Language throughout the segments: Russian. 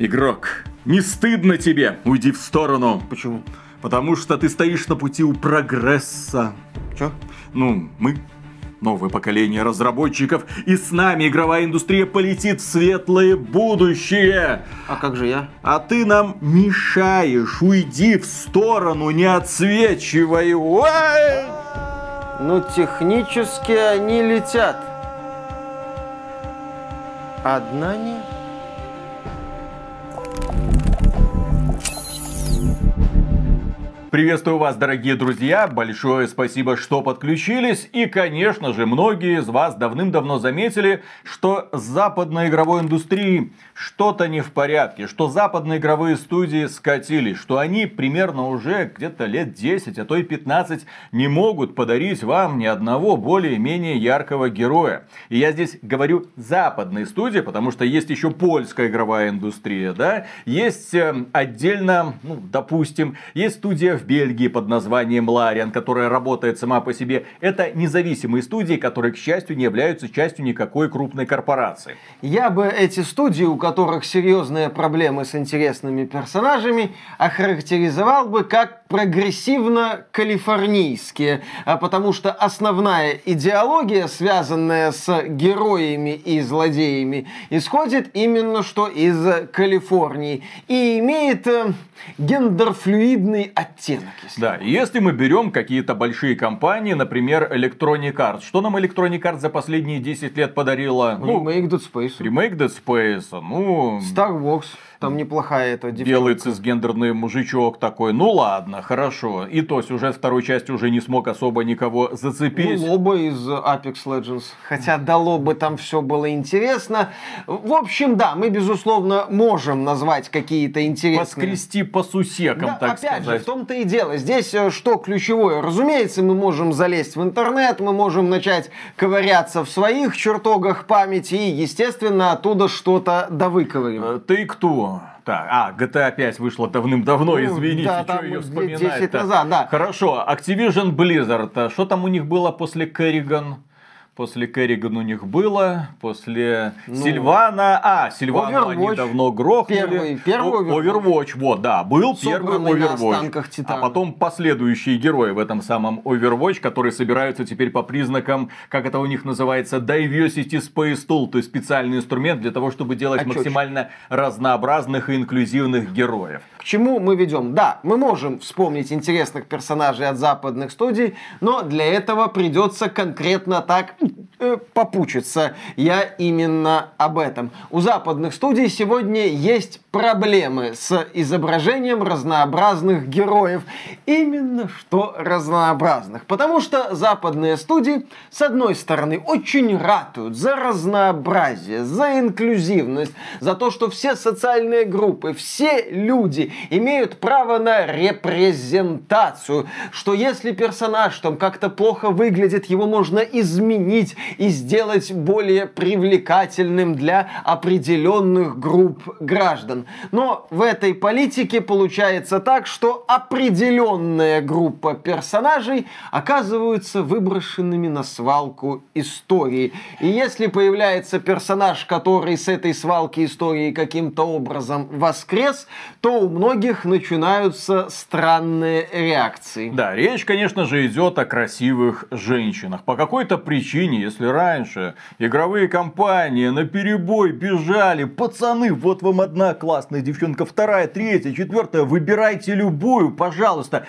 Игрок, не стыдно тебе? Уйди в сторону. Почему? Потому что ты стоишь на пути у прогресса. Чё? Ну, мы новое поколение разработчиков, и с нами игровая индустрия полетит в светлое будущее. А как же я? А ты нам мешаешь, уйди в сторону, не отсвечивай. Ой! Ну, технически они летят. Одна нет. Приветствую вас, дорогие друзья! Большое спасибо, что подключились. И, конечно же, многие из вас давным-давно заметили, что с западной игровой индустрией что-то не в порядке, что западные игровые студии скатились, что они примерно уже где-то лет 10, а то и 15 не могут подарить вам ни одного более-менее яркого героя. И я здесь говорю западные студии, потому что есть еще польская игровая индустрия, да, есть э, отдельно, ну, допустим, есть студия в Бельгии под названием Лариан, которая работает сама по себе. Это независимые студии, которые, к счастью, не являются частью никакой крупной корпорации. Я бы эти студии, у которых серьезные проблемы с интересными персонажами, охарактеризовал бы как прогрессивно-калифорнийские, а потому что основная идеология, связанная с героями и злодеями, исходит именно что из Калифорнии и имеет э, гендерфлюидный оттенок. Если да, если мы берем какие-то большие компании, например, Electronic Arts, что нам Electronic Arts за последние 10 лет подарила? Ну, Remake Dead Space. Remake Dead Space, ну... Star Wars. Там неплохая эта девчонка. Делает цисгендерный мужичок такой. Ну ладно, хорошо. И то сюжет второй части уже не смог особо никого зацепить. Ну, Лоба из Apex Legends. Хотя до Лобы там все было интересно. В общем, да, мы, безусловно, можем назвать какие-то интересные... Поскрести по сусекам, да, так опять сказать. же, в том-то и дело. Здесь э, что ключевое? Разумеется, мы можем залезть в интернет, мы можем начать ковыряться в своих чертогах памяти и, естественно, оттуда что-то довыковываем. Э, ты кто? Так, а, GTA 5 вышла давным-давно, ну, извините, да, что ее вспоминать 10 назад, да. Хорошо, Activision Blizzard, а что там у них было после Kerrigan? После Керриган у них было, после ну, Сильвана, а, Сильвана они давно грохнули. Первый, первый Overwatch. Overwatch, вот, да, был первый Overwatch. А потом последующие герои в этом самом Overwatch, которые собираются теперь по признакам, как это у них называется, Diversity Space Tool, то есть специальный инструмент для того, чтобы делать а максимально чё? разнообразных и инклюзивных героев. К чему мы ведем? Да, мы можем вспомнить интересных персонажей от западных студий, но для этого придется конкретно так попучиться. Я именно об этом. У западных студий сегодня есть проблемы с изображением разнообразных героев. Именно что разнообразных. Потому что западные студии, с одной стороны, очень ратуют за разнообразие, за инклюзивность, за то, что все социальные группы, все люди имеют право на репрезентацию, что если персонаж там как-то плохо выглядит, его можно изменить и сделать более привлекательным для определенных групп граждан. Но в этой политике получается так, что определенная группа персонажей оказываются выброшенными на свалку истории. И если появляется персонаж, который с этой свалки истории каким-то образом воскрес, то у многих начинаются странные реакции. Да, речь, конечно же, идет о красивых женщинах. По какой-то причине, если раньше игровые компании на перебой бежали, пацаны, вот вам одна классная девчонка, вторая, третья, четвертая, выбирайте любую, пожалуйста.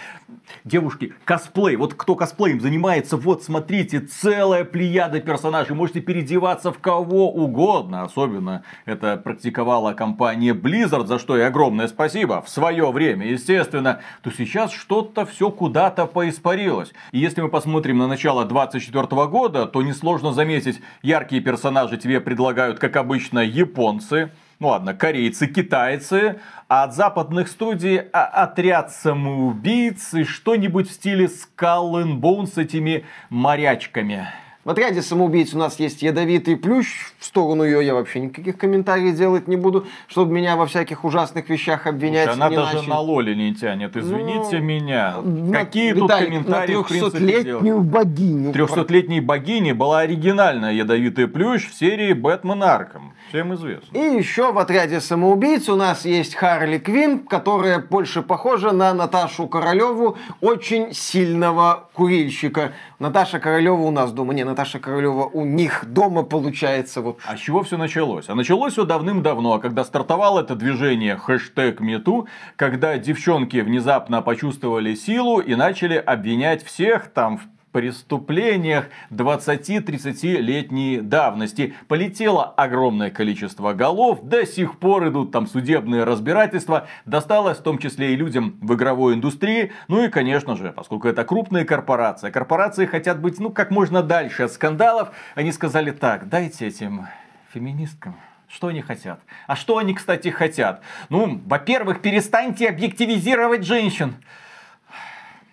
Девушки, косплей, вот кто косплеем занимается, вот смотрите, целая плеяда персонажей, можете переодеваться в кого угодно, особенно это практиковала компания Blizzard, за что и огромное спасибо, в свое время, естественно, то сейчас что-то все куда-то поиспарилось. И если мы посмотрим на начало 24 года, то несложно заметить, яркие персонажи тебе предлагают, как обычно, японцы, ну ладно, корейцы, китайцы, а от западных студий а, отряд самоубийц и что-нибудь в стиле Skull and Bones с этими морячками. В отряде самоубийц у нас есть ядовитый плющ. В сторону ее я вообще никаких комментариев делать не буду, чтобы меня во всяких ужасных вещах обвинять. Она не даже начали. на лоле не тянет. Извините Ну, меня. На- Какие тут Виталик, комментарии на в принципе трехсотлетнюю делать? богиню. Трехсотлетней богини была оригинальная ядовитый плющ в серии Бэтмен Арком. Всем известно. И еще в отряде самоубийц у нас есть Харли Квин, которая больше похожа на Наташу Королеву, очень сильного курильщика. Наташа Королева у нас дома, не, Наташа Королева у них дома получается вот. А с чего все началось? А началось все давным-давно, когда стартовало это движение хэштег МеТу, когда девчонки внезапно почувствовали силу и начали обвинять всех там в преступлениях 20-30-летней давности. Полетело огромное количество голов, до сих пор идут там судебные разбирательства, досталось в том числе и людям в игровой индустрии, ну и, конечно же, поскольку это крупные корпорации, корпорации хотят быть, ну, как можно дальше от скандалов, они сказали так, дайте этим феминисткам что они хотят? А что они, кстати, хотят? Ну, во-первых, перестаньте объективизировать женщин.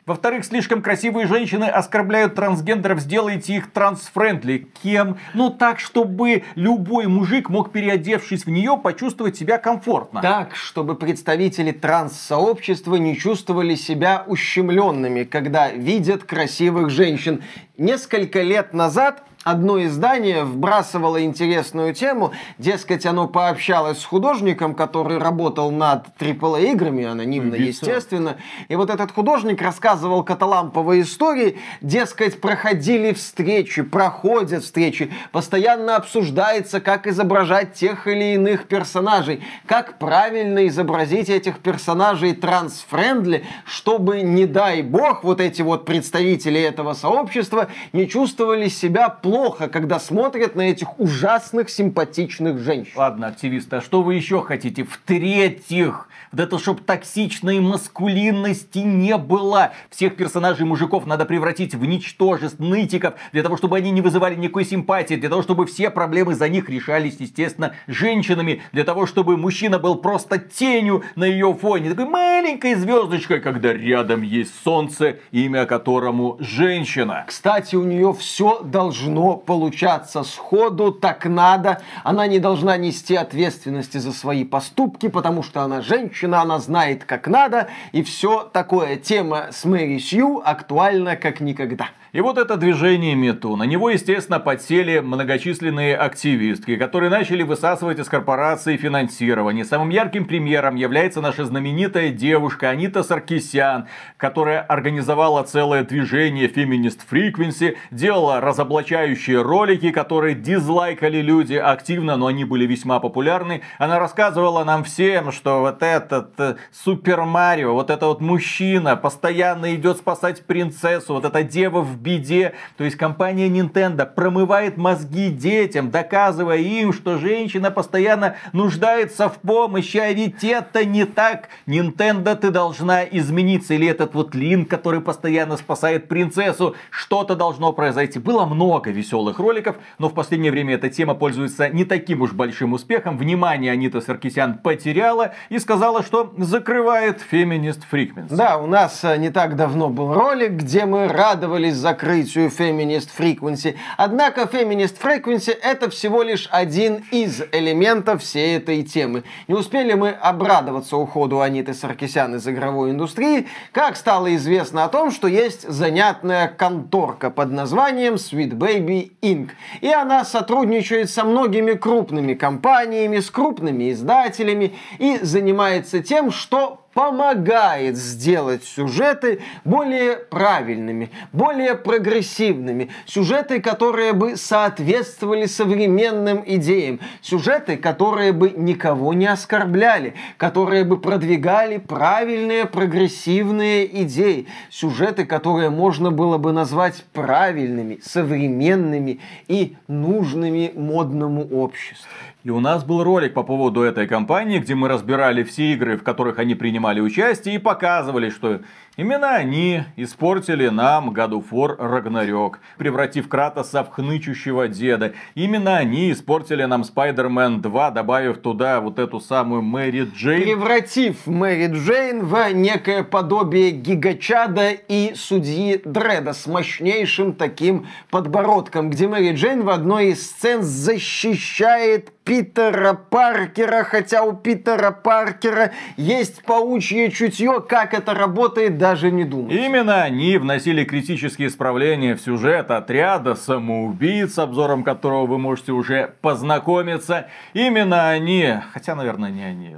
Во-вторых, слишком красивые женщины оскорбляют трансгендеров, сделайте их трансфрендли. Кем? Ну так, чтобы любой мужик мог, переодевшись в нее, почувствовать себя комфортно. Так, чтобы представители транс-сообщества не чувствовали себя ущемленными, когда видят красивых женщин. Несколько лет назад одно издание вбрасывало интересную тему, дескать, оно пообщалось с художником, который работал над AAA играми, анонимно, Виса. естественно. И вот этот художник рассказывал каталамповые истории, дескать, проходили встречи, проходят встречи, постоянно обсуждается, как изображать тех или иных персонажей, как правильно изобразить этих персонажей трансфрендли, чтобы, не дай бог, вот эти вот представители этого сообщества не чувствовали себя плохо, когда смотрят на этих ужасных симпатичных женщин. Ладно, активисты, а что вы еще хотите? В-третьих, вот это чтоб токсичной маскулинности не было. Всех персонажей мужиков надо превратить в ничтожеств, нытиков, для того, чтобы они не вызывали никакой симпатии, для того, чтобы все проблемы за них решались, естественно, женщинами, для того, чтобы мужчина был просто тенью на ее фоне, такой маленькой звездочкой, когда рядом есть солнце, имя которому женщина. Кстати, у нее все должно получаться сходу, так надо. Она не должна нести ответственности за свои поступки, потому что она женщина, она знает, как надо, и все такое. Тема с Мэри Сью актуальна как никогда. И вот это движение Мету. На него, естественно, подсели многочисленные активистки, которые начали высасывать из корпорации финансирование. Самым ярким примером является наша знаменитая девушка Анита Саркисян, которая организовала целое движение Feminist Frequency, делала разоблачающие ролики, которые дизлайкали люди активно, но они были весьма популярны. Она рассказывала нам всем, что вот этот э, Супер Марио, вот это вот мужчина постоянно идет спасать принцессу, вот эта дева в беде. То есть компания Nintendo промывает мозги детям, доказывая им, что женщина постоянно нуждается в помощи, а ведь это не так. Nintendo, ты должна измениться. Или этот вот Линк, который постоянно спасает принцессу, что-то должно произойти. Было много веселых роликов, но в последнее время эта тема пользуется не таким уж большим успехом. Внимание Анита Саркисян потеряла и сказала, что закрывает Feminist Frequency. Да, у нас э, не так давно был ролик, где мы радовались закрытию Feminist Frequency. Однако Feminist Frequency это всего лишь один из элементов всей этой темы. Не успели мы обрадоваться уходу Аниты Саркисян из игровой индустрии, как стало известно о том, что есть занятная конторка под названием Sweet Baby Inc. И она сотрудничает со многими крупными компаниями, с крупными издателями и занимается тем, что помогает сделать сюжеты более правильными, более прогрессивными. Сюжеты, которые бы соответствовали современным идеям. Сюжеты, которые бы никого не оскорбляли. Которые бы продвигали правильные прогрессивные идеи. Сюжеты, которые можно было бы назвать правильными, современными и нужными модному обществу. И у нас был ролик по поводу этой компании, где мы разбирали все игры, в которых они принимали участие, и показывали, что Именно они испортили нам of War Ragnarok, превратив Кратоса в хнычущего деда. Именно они испортили нам Spider-Man 2, добавив туда вот эту самую Мэри Джейн. Превратив Мэри Джейн в некое подобие гигачада и судьи Дреда с мощнейшим таким подбородком, где Мэри Джейн в одной из сцен защищает Питера Паркера, хотя у Питера Паркера есть паучье чутье, как это работает, даже не думаю. Именно они вносили критические исправления в сюжет отряда самоубийц, с обзором которого вы можете уже познакомиться. Именно они, хотя, наверное, не они.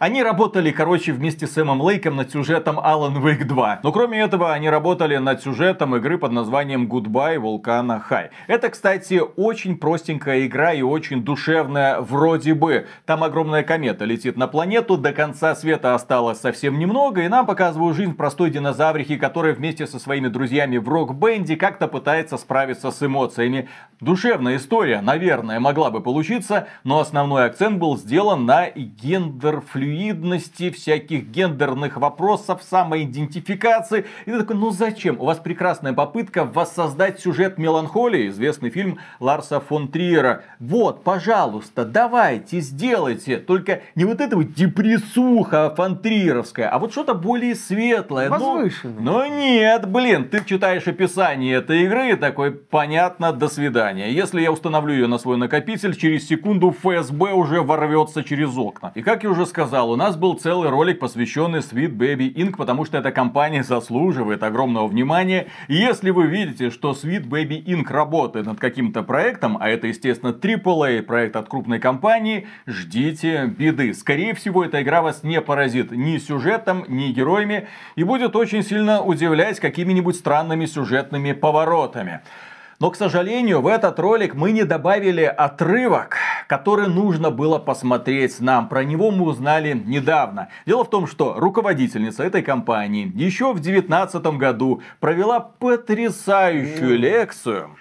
Они работали, короче, вместе с Эмом Лейком над сюжетом Alan Wake 2. Но кроме этого, они работали над сюжетом игры под названием Goodbye Volcano High. Это, кстати, очень простенькая игра и очень душевная вроде бы, там огромная комета летит на планету, до конца света осталось совсем немного, и нам показывают жизнь простой динозаврихи, которая вместе со своими друзьями в рок-бенде как-то пытается справиться с эмоциями. Душевная история, наверное, могла бы получиться, но основной акцент был сделан на гендер-флюидности, всяких гендерных вопросов, самоидентификации. И ты такой, ну зачем? У вас прекрасная попытка воссоздать сюжет меланхолии, известный фильм Ларса фон Триера. Вот, пожалуйста, давайте, сделайте. Только не вот это вот депрессуха фантрировская, а вот что-то более светлое. Возвышенное. Но, но нет, блин, ты читаешь описание этой игры и такой, понятно, до свидания. Если я установлю ее на свой накопитель, через секунду ФСБ уже ворвется через окна. И как я уже сказал, у нас был целый ролик, посвященный Sweet Baby Inc., потому что эта компания заслуживает огромного внимания. И если вы видите, что Sweet Baby Inc. работает над каким-то проектом, а это, естественно, AAA проект от крупной компании, ждите беды. Скорее всего, эта игра вас не поразит ни сюжетом, ни героями и будет очень сильно удивлять какими-нибудь странными сюжетными поворотами. Но, к сожалению, в этот ролик мы не добавили отрывок, который нужно было посмотреть нам. Про него мы узнали недавно. Дело в том, что руководительница этой компании еще в 2019 году провела потрясающую лекцию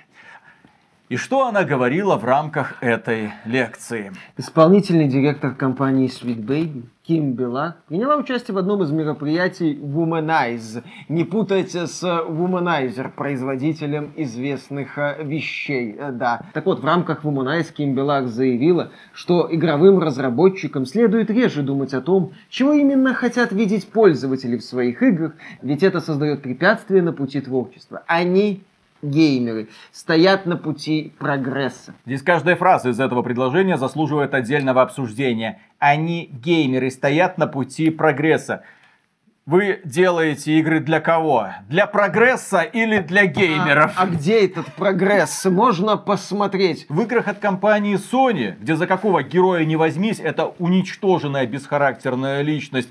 и что она говорила в рамках этой лекции? Исполнительный директор компании Sweet Baby Ким Белак приняла участие в одном из мероприятий Womanize. Не путайте с Womanizer, производителем известных э, вещей. Э, да. Так вот, в рамках Womanize Ким Белак заявила, что игровым разработчикам следует реже думать о том, чего именно хотят видеть пользователи в своих играх, ведь это создает препятствия на пути творчества. Они геймеры стоят на пути прогресса. Здесь каждая фраза из этого предложения заслуживает отдельного обсуждения. Они геймеры стоят на пути прогресса. Вы делаете игры для кого? Для прогресса или для геймеров? А, а где этот прогресс? Можно посмотреть. В играх от компании Sony, где за какого героя не возьмись, это уничтоженная бесхарактерная личность,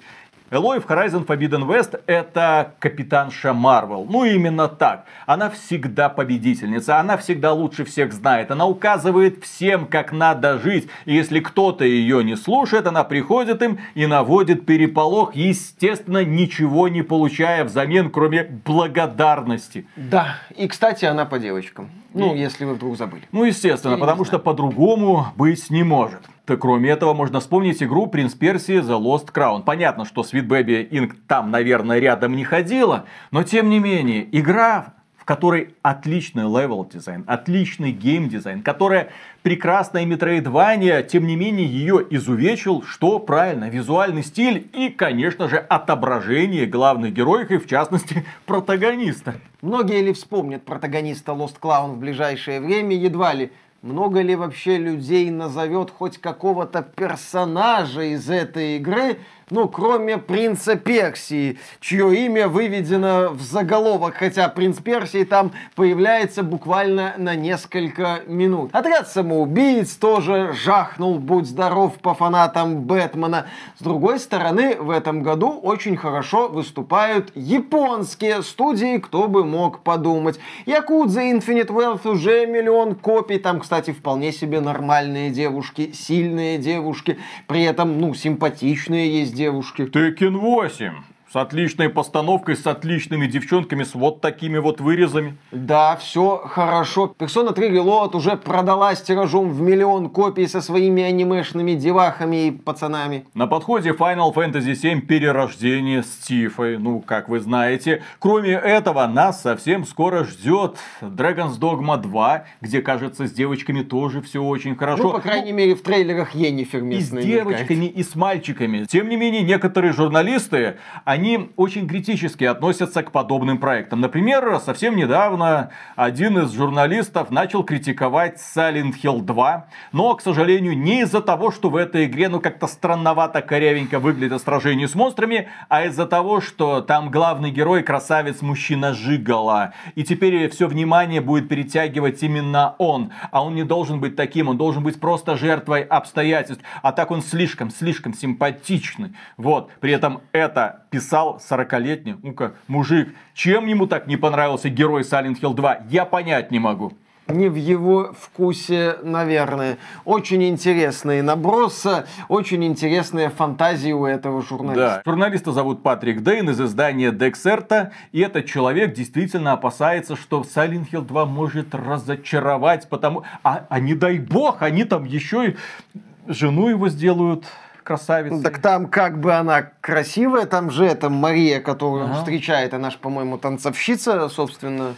Элой в Horizon Forbidden West это капитанша Марвел. Ну именно так. Она всегда победительница, она всегда лучше всех знает. Она указывает всем, как надо жить. И если кто-то ее не слушает, она приходит им и наводит переполох, естественно, ничего не получая взамен, кроме благодарности. Да, и кстати, она по девочкам. Ну, если вы вдруг забыли. Ну, естественно, Я потому что по-другому быть не может. Кроме этого, можно вспомнить игру Принц Персии The Lost Crown. Понятно, что Sweet Baby Inc. там, наверное, рядом не ходила, но тем не менее, игра в которой отличный level design, отличный game design, которая прекрасная метроидвания, тем не менее ее изувечил, что правильно, визуальный стиль и, конечно же, отображение главных героев и, в частности, протагониста. Многие ли вспомнят протагониста Lost Clown в ближайшее время, едва ли много ли вообще людей назовет хоть какого-то персонажа из этой игры, ну, кроме принца Персии, чье имя выведено в заголовок, хотя принц Персии там появляется буквально на несколько минут. Отряд самоубийц тоже жахнул, будь здоров, по фанатам Бэтмена. С другой стороны, в этом году очень хорошо выступают японские студии, кто бы мог подумать. Якудза Infinite Wealth уже миллион копий, там, кстати, вполне себе нормальные девушки, сильные девушки, при этом, ну, симпатичные есть девушки. Tekken 8. С отличной постановкой, с отличными девчонками, с вот такими вот вырезами. Да, все хорошо. Persona 3 Reload уже продалась тиражом в миллион копий со своими анимешными девахами и пацанами. На подходе Final Fantasy VII Перерождение с Тифой. Ну, как вы знаете. Кроме этого, нас совсем скоро ждет Dragon's Dogma 2, где, кажется, с девочками тоже все очень хорошо. Ну, по крайней ну, мере, в трейлерах Енифер И с девочками, и с мальчиками. Тем не менее, некоторые журналисты, они очень критически относятся к подобным проектам. Например, совсем недавно один из журналистов начал критиковать Silent Hill 2, но, к сожалению, не из-за того, что в этой игре, ну, как-то странновато, корявенько выглядит сражение с монстрами, а из-за того, что там главный герой красавец мужчина Жигала. И теперь все внимание будет перетягивать именно он. А он не должен быть таким, он должен быть просто жертвой обстоятельств. А так он слишком, слишком симпатичный. Вот. При этом это писал 40-летний, ну-ка, мужик. Чем ему так не понравился герой Silent Hill 2, я понять не могу не в его вкусе, наверное. Очень интересный наброс, очень интересные фантазии у этого журналиста. Да. Журналиста зовут Патрик Дейн из издания Дексерта, и этот человек действительно опасается, что Silent Hill 2 может разочаровать, потому... А, а не дай бог, они там еще и жену его сделают красавицей. Так там как бы она красивая, там же это Мария, которую ага. встречает, она же, по-моему, танцовщица, собственно.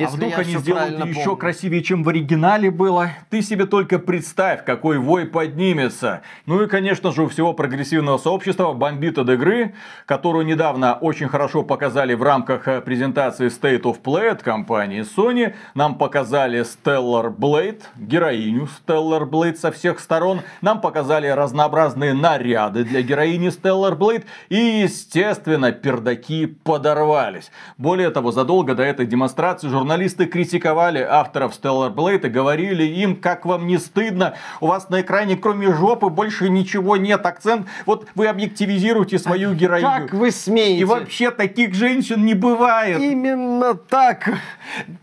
А Если а вдруг они сделают еще помню. красивее, чем в оригинале было? Ты себе только представь, какой вой поднимется. Ну и, конечно же, у всего прогрессивного сообщества бомбит от игры, которую недавно очень хорошо показали в рамках э, презентации State of Play от компании Sony. Нам показали Stellar Blade, героиню Stellar Blade со всех сторон. Нам показали разнообразные наряды для героини Stellar Blade. И, естественно, пердаки подорвались. Более того, задолго до этой демонстрации Журналисты критиковали авторов Stellar Blade и говорили им, как вам не стыдно, у вас на экране кроме жопы больше ничего нет, акцент, вот вы объективизируете свою героиню. Как вы смеете? И вообще таких женщин не бывает. Именно так.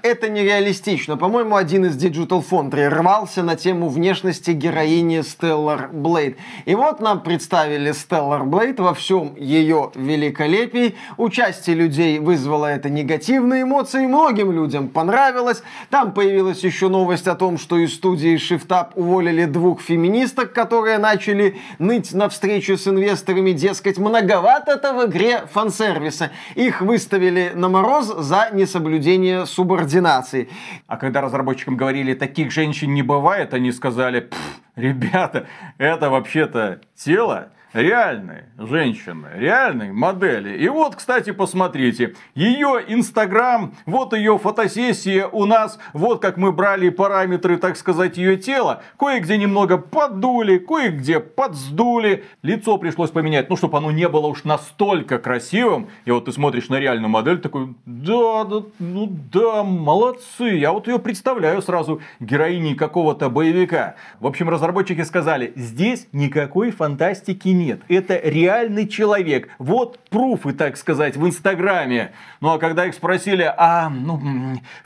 Это нереалистично. По-моему, один из Digital Foundry рвался на тему внешности героини Stellar Blade. И вот нам представили Stellar Blade во всем ее великолепии. Участие людей вызвало это негативные эмоции многим людям людям понравилось. Там появилась еще новость о том, что из студии Shift Up уволили двух феминисток, которые начали ныть на встречу с инвесторами, дескать, многовато это в игре фан-сервиса. Их выставили на мороз за несоблюдение субординации. А когда разработчикам говорили, таких женщин не бывает, они сказали, ребята, это вообще-то тело, реальной женщины, реальной модели. И вот, кстати, посмотрите, ее Инстаграм, вот ее фотосессия у нас, вот как мы брали параметры, так сказать, ее тела. Кое-где немного подули, кое-где подсдули. Лицо пришлось поменять, ну, чтобы оно не было уж настолько красивым. И вот ты смотришь на реальную модель, такой, да, да, ну да, молодцы. Я вот ее представляю сразу героиней какого-то боевика. В общем, разработчики сказали, здесь никакой фантастики нет. Это реальный человек. Вот пруфы, так сказать, в Инстаграме. Ну а когда их спросили, а, ну,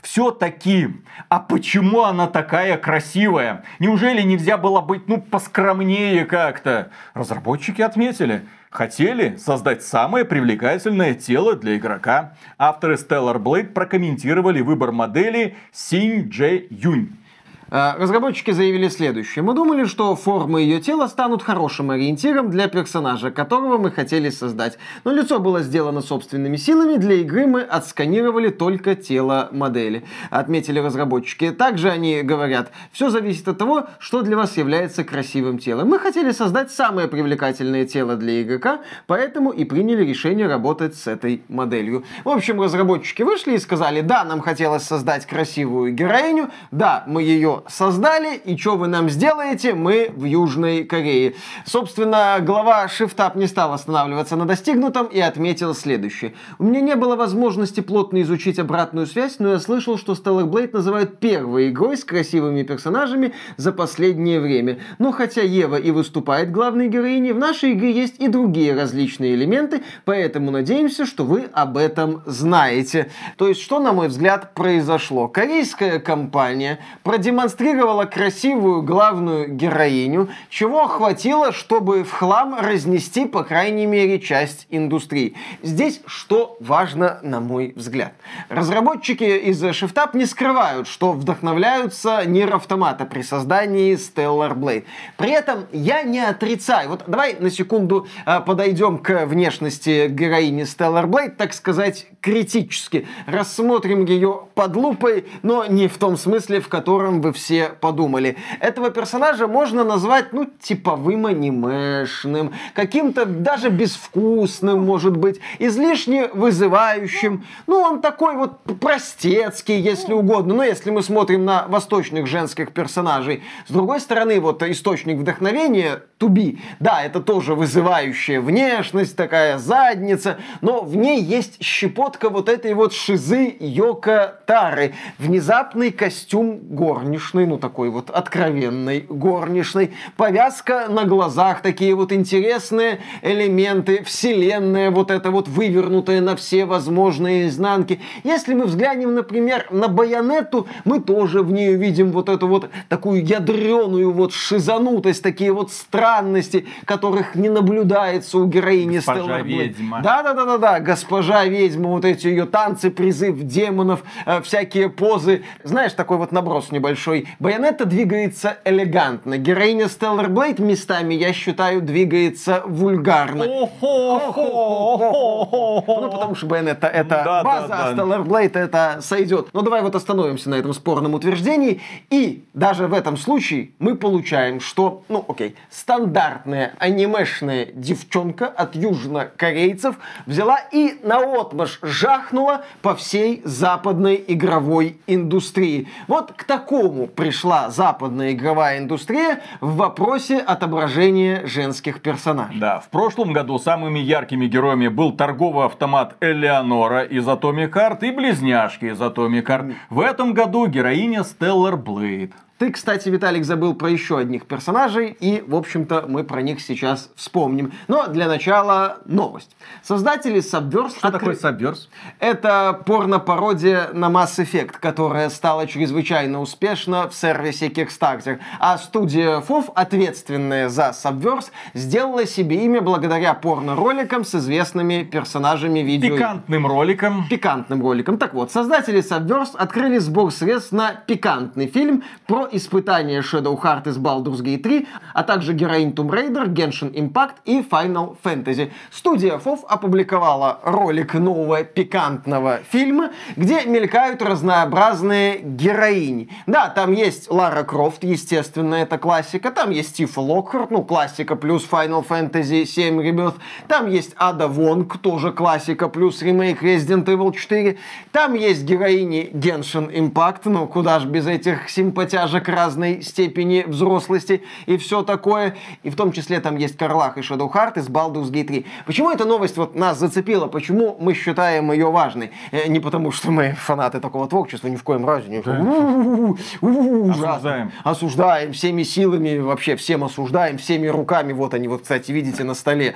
все-таки, а почему она такая красивая? Неужели нельзя было быть, ну, поскромнее как-то? Разработчики отметили. Хотели создать самое привлекательное тело для игрока. Авторы Stellar Blade прокомментировали выбор модели Синь Дже Юнь. Э, разработчики заявили следующее. Мы думали, что формы ее тела станут хорошим ориентиром для персонажа, которого мы хотели создать. Но лицо было сделано собственными силами, для игры мы отсканировали только тело модели. Отметили разработчики. Также они говорят, все зависит от того, что для вас является красивым телом. Мы хотели создать самое привлекательное тело для игрока, поэтому и приняли решение работать с этой моделью. В общем, разработчики вышли и сказали, да, нам хотелось создать красивую героиню, да, мы ее создали, и что вы нам сделаете, мы в Южной Корее. Собственно, глава ShiftUp не стал останавливаться на достигнутом и отметил следующее. У меня не было возможности плотно изучить обратную связь, но я слышал, что Stellar Blade называют первой игрой с красивыми персонажами за последнее время. Но хотя Ева и выступает главной героиней, в нашей игре есть и другие различные элементы, поэтому надеемся, что вы об этом знаете. То есть, что, на мой взгляд, произошло? Корейская компания продемонстрировала продемонстрировала красивую главную героиню, чего хватило, чтобы в хлам разнести, по крайней мере, часть индустрии. Здесь что важно, на мой взгляд. Разработчики из ShiftUp не скрывают, что вдохновляются Нир Автомата при создании Stellar Blade. При этом я не отрицаю. Вот давай на секунду э, подойдем к внешности героини Stellar Blade, так сказать, критически. Рассмотрим ее под лупой, но не в том смысле, в котором вы все подумали. Этого персонажа можно назвать, ну, типовым анимешным, каким-то даже безвкусным, может быть, излишне вызывающим. Ну, он такой вот простецкий, если угодно. Ну, если мы смотрим на восточных женских персонажей. С другой стороны, вот источник вдохновения Туби, да, это тоже вызывающая внешность, такая задница, но в ней есть щепотка вот этой вот шизы Йока Тары. Внезапный костюм горничной, ну такой вот откровенной горничной, повязка на глазах, такие вот интересные элементы, вселенная вот это вот вывернутая на все возможные изнанки. Если мы взглянем, например, на Байонетту, мы тоже в нее видим вот эту вот такую ядреную вот шизанутость, такие вот странности, которых не наблюдается у героини Госпожа ведьма. Да-да-да-да-да, госпожа ведьма, вот эти ее танцы, призыв демонов, э, всякие позы. Знаешь, такой вот наброс небольшой. Байонетта двигается элегантно. Героиня Stellar Blade местами, я считаю, двигается вульгарно. Ну, потому что Байонетта это Да, база, да, а. Stellar Blade это сойдет. Но давай вот остановимся на этом спорном утверждении. И даже в этом случае мы получаем, что, ну окей, стандартная анимешная девчонка от южнокорейцев взяла и наотмашь жахнула по всей западной игровой индустрии. Вот к такому пришла западная игровая индустрия в вопросе отображения женских персонажей. Да, в прошлом году самыми яркими героями был торговый автомат Элеонора из Atomic Heart и близняшки из Atomic Heart. В этом году героиня Stellar Blade. Ты, кстати, Виталик, забыл про еще одних персонажей, и, в общем-то, мы про них сейчас вспомним. Но для начала новость. Создатели Subverse... Что такое Саберс? Это порно-пародия на Mass Effect, которая стала чрезвычайно успешна в сервисе Kickstarter. А студия FOV, ответственная за Subverse, сделала себе имя благодаря порно-роликам с известными персонажами видео Пикантным роликом. пикантным роликом. Так вот, создатели Subverse открыли сбор средств на пикантный фильм про испытание Shadow Heart из Baldur's Gate 3, а также героинь Tomb Raider, Genshin Impact и Final Fantasy. Студия FOV опубликовала ролик нового пикантного фильма, где мелькают разнообразные героини. Да, там есть Лара Крофт, естественно, это классика. Там есть Стив Локхарт, ну, классика плюс Final Fantasy 7 Rebirth. Там есть Ада Вонг, тоже классика, плюс ремейк Resident Evil 4. Там есть героини Genshin Impact, ну, куда ж без этих симпатяжек разной степени взрослости и все такое. И в том числе там есть Карлах и Shadow Heart из Baldur's Gate 3. Почему эта новость вот нас зацепила? Почему мы считаем ее важной? Э, Не потому, что мы фанаты такого творчества, ни в коем разе. Не. Осуждаем. Осуждаем всеми силами, вообще всем осуждаем, всеми руками. Вот они, вот, кстати, видите на столе.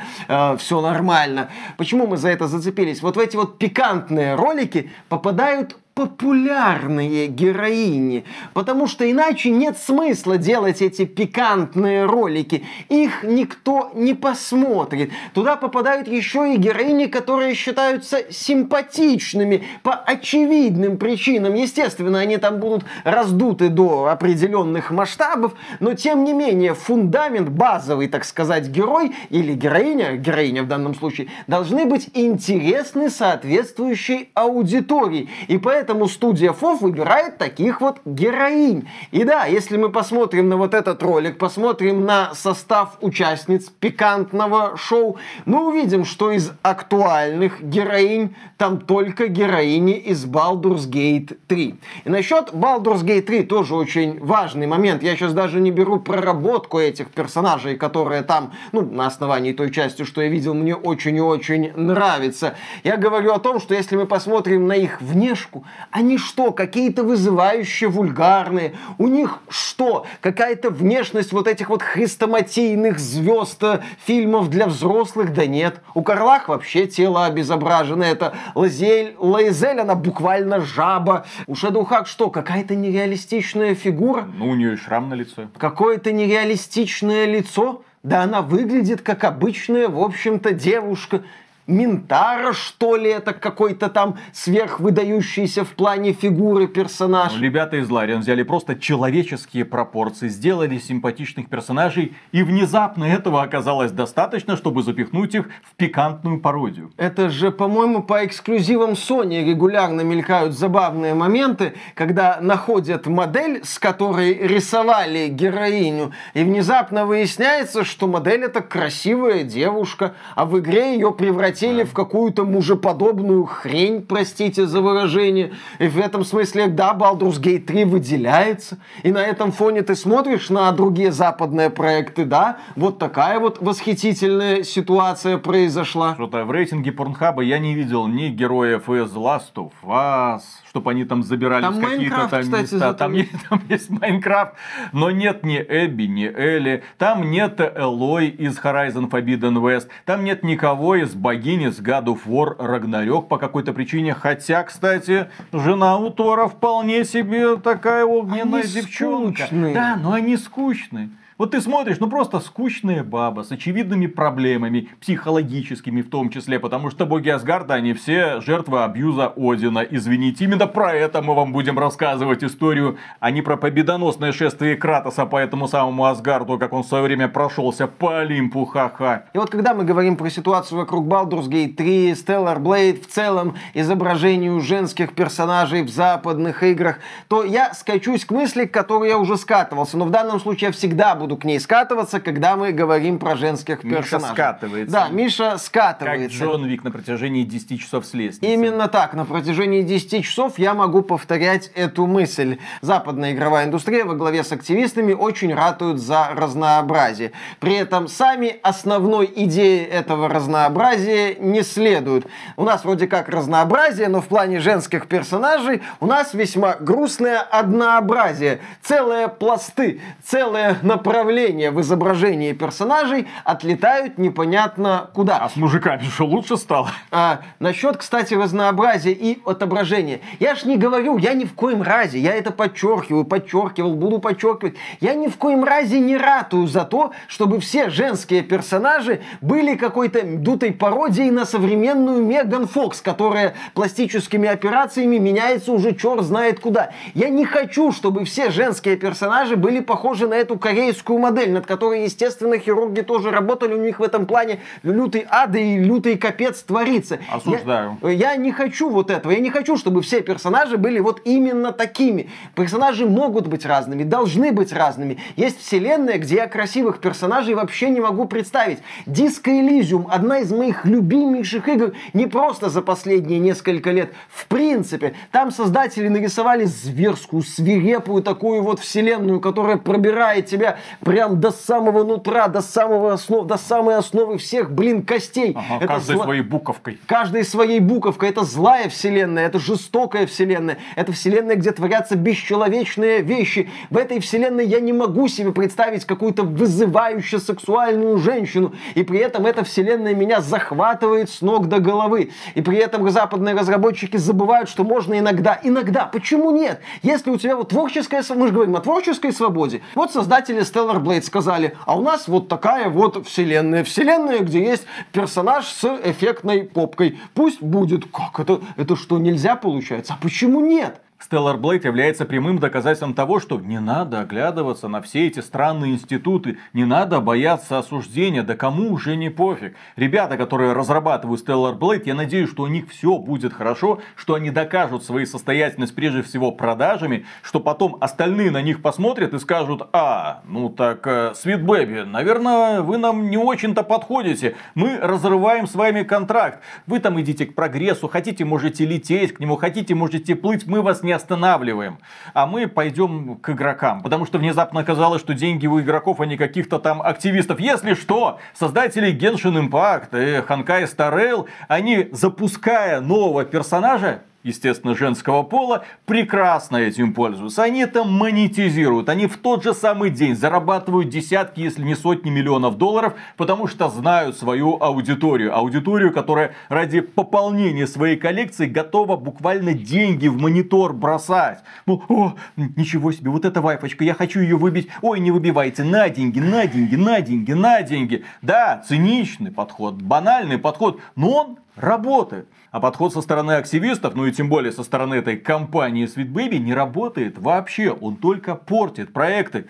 все нормально. Почему мы за это зацепились? Вот в эти вот пикантные ролики попадают популярные героини, потому что иначе нет смысла делать эти пикантные ролики. Их никто не посмотрит. Туда попадают еще и героини, которые считаются симпатичными по очевидным причинам. Естественно, они там будут раздуты до определенных масштабов, но тем не менее фундамент, базовый, так сказать, герой или героиня, героиня в данном случае, должны быть интересны соответствующей аудитории. И поэтому студия FOV выбирает таких вот героинь. И да, если мы посмотрим на вот этот ролик, посмотрим на состав участниц пикантного шоу, мы увидим, что из актуальных героинь там только героини из Baldur's Gate 3. И насчет Baldur's Gate 3 тоже очень важный момент. Я сейчас даже не беру проработку этих персонажей, которые там, ну, на основании той части, что я видел, мне очень и очень нравится. Я говорю о том, что если мы посмотрим на их внешку, Они что, какие-то вызывающие вульгарные? У них что, какая-то внешность вот этих вот хрестоматийных звезд э, фильмов для взрослых? Да нет. У Карлах вообще тело обезображено. Это Лазель, Лайзель, она буквально жаба. У Шадухак что, какая-то нереалистичная фигура? Ну, у нее шрам на лице. Какое-то нереалистичное лицо? Да она выглядит как обычная, в общем-то, девушка. Ментара, что ли, это какой-то там сверхвыдающийся в плане фигуры персонаж. Ну, ребята из Лариан взяли просто человеческие пропорции, сделали симпатичных персонажей, и внезапно этого оказалось достаточно, чтобы запихнуть их в пикантную пародию. Это же, по-моему, по эксклюзивам Sony регулярно мелькают забавные моменты, когда находят модель, с которой рисовали героиню, и внезапно выясняется, что модель это красивая девушка, а в игре ее превратили превратили в какую-то мужеподобную хрень, простите за выражение. И в этом смысле, да, Baldur's Gate 3 выделяется. И на этом фоне ты смотришь на другие западные проекты, да, вот такая вот восхитительная ситуация произошла. Что-то в рейтинге Порнхаба я не видел ни героев из Last of Us, чтобы они там забирались там какие-то там кстати, места. Там есть, там есть Майнкрафт, но нет ни Эбби, ни Элли, там нет Элой из Horizon Forbidden West, там нет никого из богини с God of War Ragnarok по какой-то причине. Хотя, кстати, жена у Тора вполне себе такая огненная они девчонка. Скучные. Да, но они скучные. Вот ты смотришь, ну просто скучная баба с очевидными проблемами, психологическими в том числе, потому что боги Асгарда, они все жертвы абьюза Одина. Извините, именно про это мы вам будем рассказывать историю, а не про победоносное шествие Кратоса по этому самому Асгарду, как он в свое время прошелся по Олимпу, ха-ха. И вот когда мы говорим про ситуацию вокруг Baldur's Gate 3, Stellar Blade, в целом изображению женских персонажей в западных играх, то я скачусь к мысли, к которой я уже скатывался. Но в данном случае я всегда буду буду к ней скатываться, когда мы говорим про женских Миша персонажей. скатывается. Да, Миша скатывается. Как Джон Вик на протяжении 10 часов с лестницы. Именно так. На протяжении 10 часов я могу повторять эту мысль. Западная игровая индустрия во главе с активистами очень ратуют за разнообразие. При этом сами основной идеи этого разнообразия не следуют. У нас вроде как разнообразие, но в плане женских персонажей у нас весьма грустное однообразие. Целые пласты, целое направление направления в изображении персонажей отлетают непонятно куда. А с мужиками что лучше стало? А, насчет, кстати, разнообразия и отображения. Я ж не говорю, я ни в коем разе, я это подчеркиваю, подчеркивал, буду подчеркивать. Я ни в коем разе не ратую за то, чтобы все женские персонажи были какой-то дутой пародией на современную Меган Фокс, которая пластическими операциями меняется уже черт знает куда. Я не хочу, чтобы все женские персонажи были похожи на эту корейскую классическую модель, над которой, естественно, хирурги тоже работали. У них в этом плане лютый ад и лютый капец творится. Осуждаю. Я, я не хочу вот этого. Я не хочу, чтобы все персонажи были вот именно такими. Персонажи могут быть разными, должны быть разными. Есть вселенная, где я красивых персонажей вообще не могу представить. Disco Elysium, одна из моих любимейших игр, не просто за последние несколько лет. В принципе, там создатели нарисовали зверскую, свирепую такую вот вселенную, которая пробирает тебя прям до самого нутра, до самого основ, до самой основы всех, блин, костей. Ага, это каждой зла... своей буковкой. Каждой своей буковкой. Это злая вселенная, это жестокая вселенная. Это вселенная, где творятся бесчеловечные вещи. В этой вселенной я не могу себе представить какую-то вызывающую сексуальную женщину. И при этом эта вселенная меня захватывает с ног до головы. И при этом западные разработчики забывают, что можно иногда, иногда, почему нет? Если у тебя вот творческая, мы же говорим о творческой свободе. Вот создатели Stellar Stellar Blade сказали, а у нас вот такая вот вселенная. Вселенная, где есть персонаж с эффектной попкой. Пусть будет. Как это? Это что, нельзя получается? А почему нет? Stellar Blade является прямым доказательством того, что не надо оглядываться на все эти странные институты, не надо бояться осуждения, да кому уже не пофиг. Ребята, которые разрабатывают Stellar Blade, я надеюсь, что у них все будет хорошо, что они докажут свою состоятельность прежде всего продажами, что потом остальные на них посмотрят и скажут, а, ну так, э, Sweet Baby, наверное, вы нам не очень-то подходите, мы разрываем с вами контракт, вы там идите к прогрессу, хотите можете лететь к нему, хотите можете плыть, мы вас не останавливаем, а мы пойдем к игрокам. Потому что внезапно оказалось, что деньги у игроков, а не каких-то там активистов. Если что, создатели Genshin Impact и Star Rail, они, запуская нового персонажа, естественно, женского пола, прекрасно этим пользуются. Они это монетизируют. Они в тот же самый день зарабатывают десятки, если не сотни миллионов долларов, потому что знают свою аудиторию. Аудиторию, которая ради пополнения своей коллекции готова буквально деньги в монитор бросать. Ну, о, ничего себе, вот эта вайфочка, я хочу ее выбить. Ой, не выбивайте, на деньги, на деньги, на деньги, на деньги. Да, циничный подход, банальный подход, но он работает. А подход со стороны активистов, ну и тем более со стороны этой компании Sweet Baby не работает вообще. Он только портит проекты.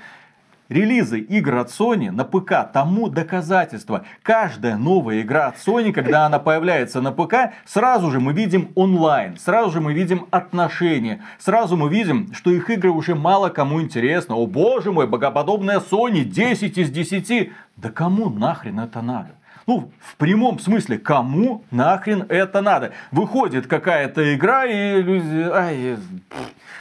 Релизы игр от Sony на ПК тому доказательство. Каждая новая игра от Sony, когда она появляется на ПК, сразу же мы видим онлайн, сразу же мы видим отношения, сразу мы видим, что их игры уже мало кому интересны. О боже мой, богоподобная Sony, 10 из 10. Да кому нахрен это надо? Ну, в прямом смысле, кому нахрен это надо? Выходит какая-то игра, и люди... Ай,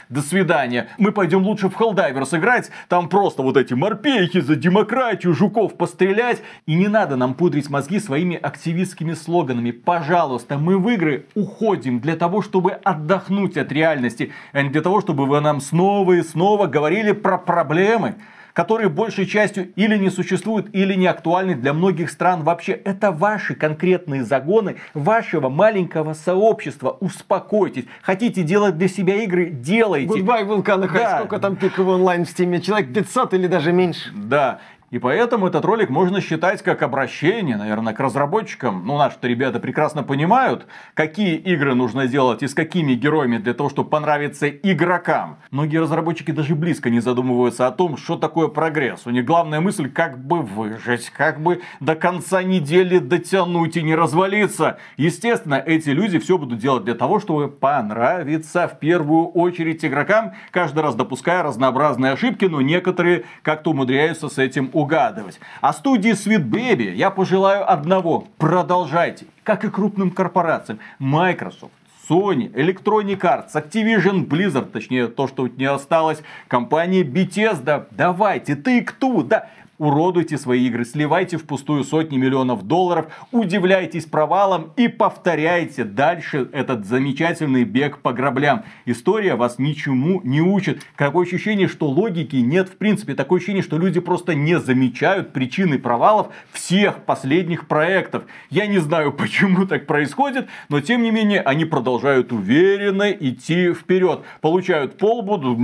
до свидания. Мы пойдем лучше в Helldiver сыграть. Там просто вот эти морпехи за демократию, жуков пострелять. И не надо нам пудрить мозги своими активистскими слоганами. Пожалуйста, мы в игры уходим для того, чтобы отдохнуть от реальности, а не для того, чтобы вы нам снова и снова говорили про проблемы которые большей частью или не существуют, или не актуальны для многих стран вообще. Это ваши конкретные загоны вашего маленького сообщества. Успокойтесь. Хотите делать для себя игры, делайте. Goodbye, Вулкан, да. сколько там пиковый онлайн в стиме? Человек 500 или даже меньше? Да. И поэтому этот ролик можно считать как обращение, наверное, к разработчикам. Ну, наши-то ребята прекрасно понимают, какие игры нужно делать и с какими героями для того, чтобы понравиться игрокам. Многие разработчики даже близко не задумываются о том, что такое прогресс. У них главная мысль, как бы выжить, как бы до конца недели дотянуть и не развалиться. Естественно, эти люди все будут делать для того, чтобы понравиться в первую очередь игрокам, каждый раз допуская разнообразные ошибки, но некоторые как-то умудряются с этим угадывать. А студии Sweet Baby я пожелаю одного. Продолжайте. Как и крупным корпорациям. Microsoft, Sony, Electronic Arts, Activision Blizzard, точнее то, что не осталось, компания Bethesda, давайте, ты кто, да, уродуйте свои игры, сливайте впустую сотни миллионов долларов, удивляйтесь провалам и повторяйте дальше этот замечательный бег по граблям. История вас ничему не учит. Какое ощущение, что логики нет в принципе. Такое ощущение, что люди просто не замечают причины провалов всех последних проектов. Я не знаю, почему так происходит, но тем не менее они продолжают уверенно идти вперед. Получают полбуду.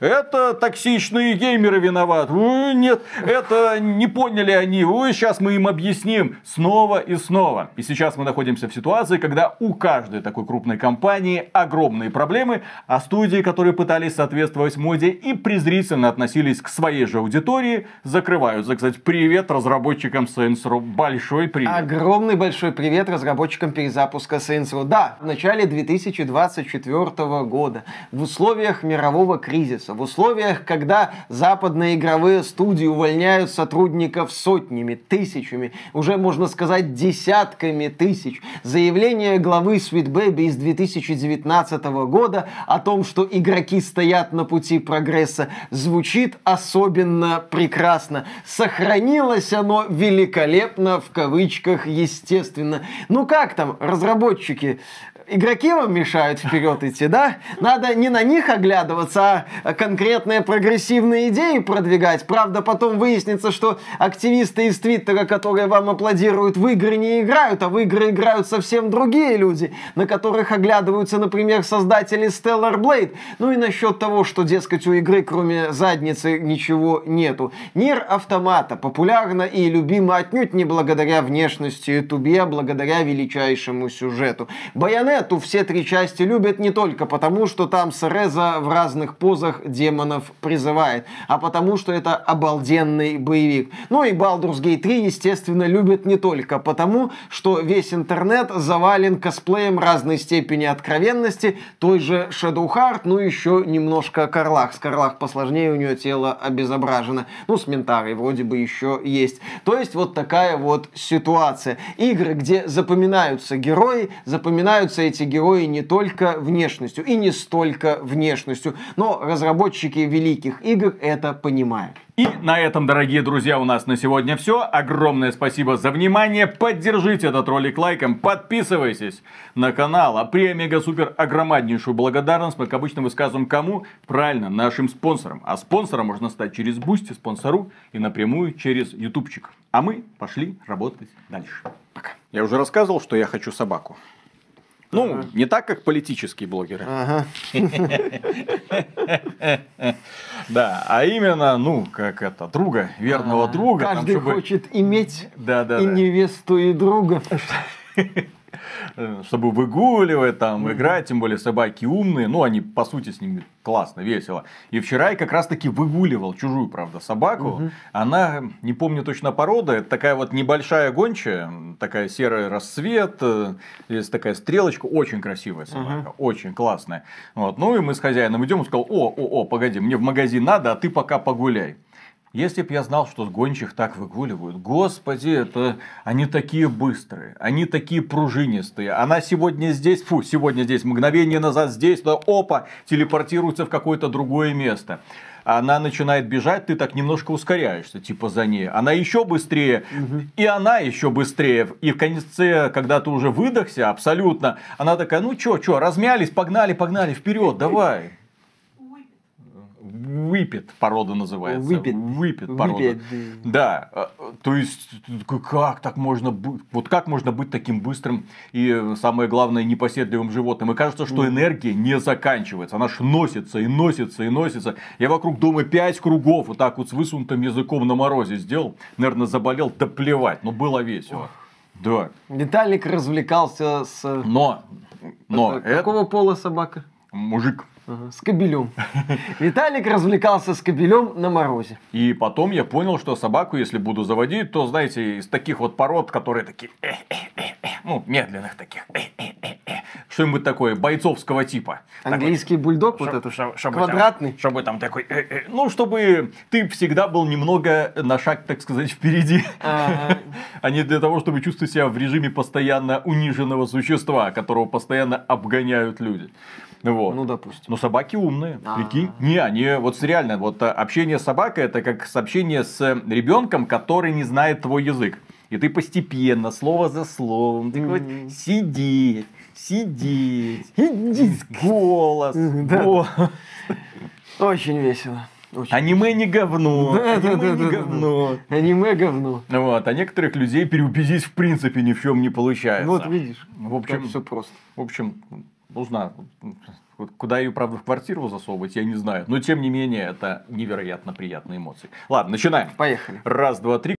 Это токсичные геймеры виноваты. Нет, это не поняли они, ой, сейчас мы им объясним снова и снова. И сейчас мы находимся в ситуации, когда у каждой такой крупной компании огромные проблемы, а студии, которые пытались соответствовать моде и презрительно относились к своей же аудитории, закрываются. Кстати, привет разработчикам Saints Row. Большой привет. Огромный большой привет разработчикам перезапуска Saints Row. Да, в начале 2024 года, в условиях мирового кризиса, в условиях, когда западные игровые студии увольняют увольняют сотрудников сотнями, тысячами, уже можно сказать десятками тысяч. Заявление главы Sweet Baby из 2019 года о том, что игроки стоят на пути прогресса, звучит особенно прекрасно. Сохранилось оно великолепно, в кавычках, естественно. Ну как там, разработчики, игроки вам мешают вперед идти, да? Надо не на них оглядываться, а конкретные прогрессивные идеи продвигать. Правда, потом выяснится, что активисты из Твиттера, которые вам аплодируют, в игры не играют, а в игры играют совсем другие люди, на которых оглядываются, например, создатели Stellar Blade. Ну и насчет того, что, дескать, у игры кроме задницы ничего нету. Нир Автомата популярна и любима отнюдь не благодаря внешности Тубе, а благодаря величайшему сюжету. Баянет Байонету все три части любят не только потому, что там Среза в разных позах демонов призывает, а потому, что это обалденный боевик. Ну и Baldur's Gate 3, естественно, любят не только потому, что весь интернет завален косплеем разной степени откровенности, той же Shadowheart, ну еще немножко Карлах. С Карлах посложнее, у нее тело обезображено. Ну, с Ментарой вроде бы еще есть. То есть вот такая вот ситуация. Игры, где запоминаются герои, запоминаются эти герои не только внешностью и не столько внешностью, но разработчики великих игр это понимают. И на этом, дорогие друзья, у нас на сегодня все. Огромное спасибо за внимание. Поддержите этот ролик лайком, подписывайтесь на канал. А прям мега-супер огромнейшую благодарность мы, как обычно, высказываем кому? Правильно, нашим спонсорам. А спонсором можно стать через Boosty, Sponsr и напрямую через Ютубчик. А мы пошли работать дальше. Пока. Я уже рассказывал, что я хочу собаку. Ну, ага. не так, как политические блогеры. Ага. Да, а именно, ну, как это, друга, верного друга. Каждый хочет иметь и невесту, и друга. чтобы выгуливать, там, играть, тем более собаки умные, ну, они, по сути, с ними классно, весело. И вчера я как раз-таки выгуливал чужую, правда, собаку. Она, не помню точно порода, это такая вот небольшая гончая, такая серый рассвет, есть такая стрелочка, очень красивая собака, очень классная. Вот. Ну, и мы с хозяином идем, он сказал, о, о, о, погоди, мне в магазин надо, а ты пока погуляй. Если б я знал, что гончих так выгуливают, господи, это они такие быстрые, они такие пружинистые. Она сегодня здесь, фу, сегодня здесь, мгновение назад здесь, да опа, телепортируется в какое-то другое место она начинает бежать, ты так немножко ускоряешься, типа за ней. Она еще быстрее, угу. и она еще быстрее. И в конце, когда ты уже выдохся абсолютно, она такая, ну чё, чё, размялись, погнали, погнали, вперед, давай. Выпит порода называется. Выпит. Выпит порода. Выпит. Да. А, то есть, как так можно быть? Вот как можно быть таким быстрым и, самое главное, непоседливым животным? И кажется, что энергия не заканчивается. Она ж носится и носится и носится. Я вокруг дома пять кругов вот так вот с высунутым языком на морозе сделал. Наверное, заболел, да плевать. Но было весело. Да. Виталик развлекался с... Но. Но. Это... Какого пола собака? Мужик. Ага, с кобелем. Виталик развлекался с кобелем на морозе. И потом я понял, что собаку, если буду заводить, то, знаете, из таких вот пород, которые такие, ну, медленных таких, что-нибудь такое бойцовского типа. Английский такой, бульдог вот это, чтобы квадратный. Там, чтобы там такой, э, э, ну, чтобы ты всегда был немного на шаг, так сказать, впереди. А не для того, чтобы чувствовать себя в режиме постоянно униженного существа, которого постоянно обгоняют люди. Вот. Ну, допустим. Но собаки умные, А-а-а. прикинь. Не, они вот реально, вот э, общение с собакой это как общение с ребенком, который не знает твой язык. И ты постепенно, слово за словом, ты mm-hmm. сидеть, сидеть, голос, голос. Очень весело. Очень Аниме не говно. Да, аниме да, не да, говно. Да. Аниме говно. Вот. А некоторых людей переубедить в принципе ни в чем не получается. Вот видишь. В общем, все просто. В общем, ну, знаю. Куда ее, правда, в квартиру засовывать, я не знаю. Но, тем не менее, это невероятно приятные эмоции. Ладно, начинаем. Поехали. Раз, два, три.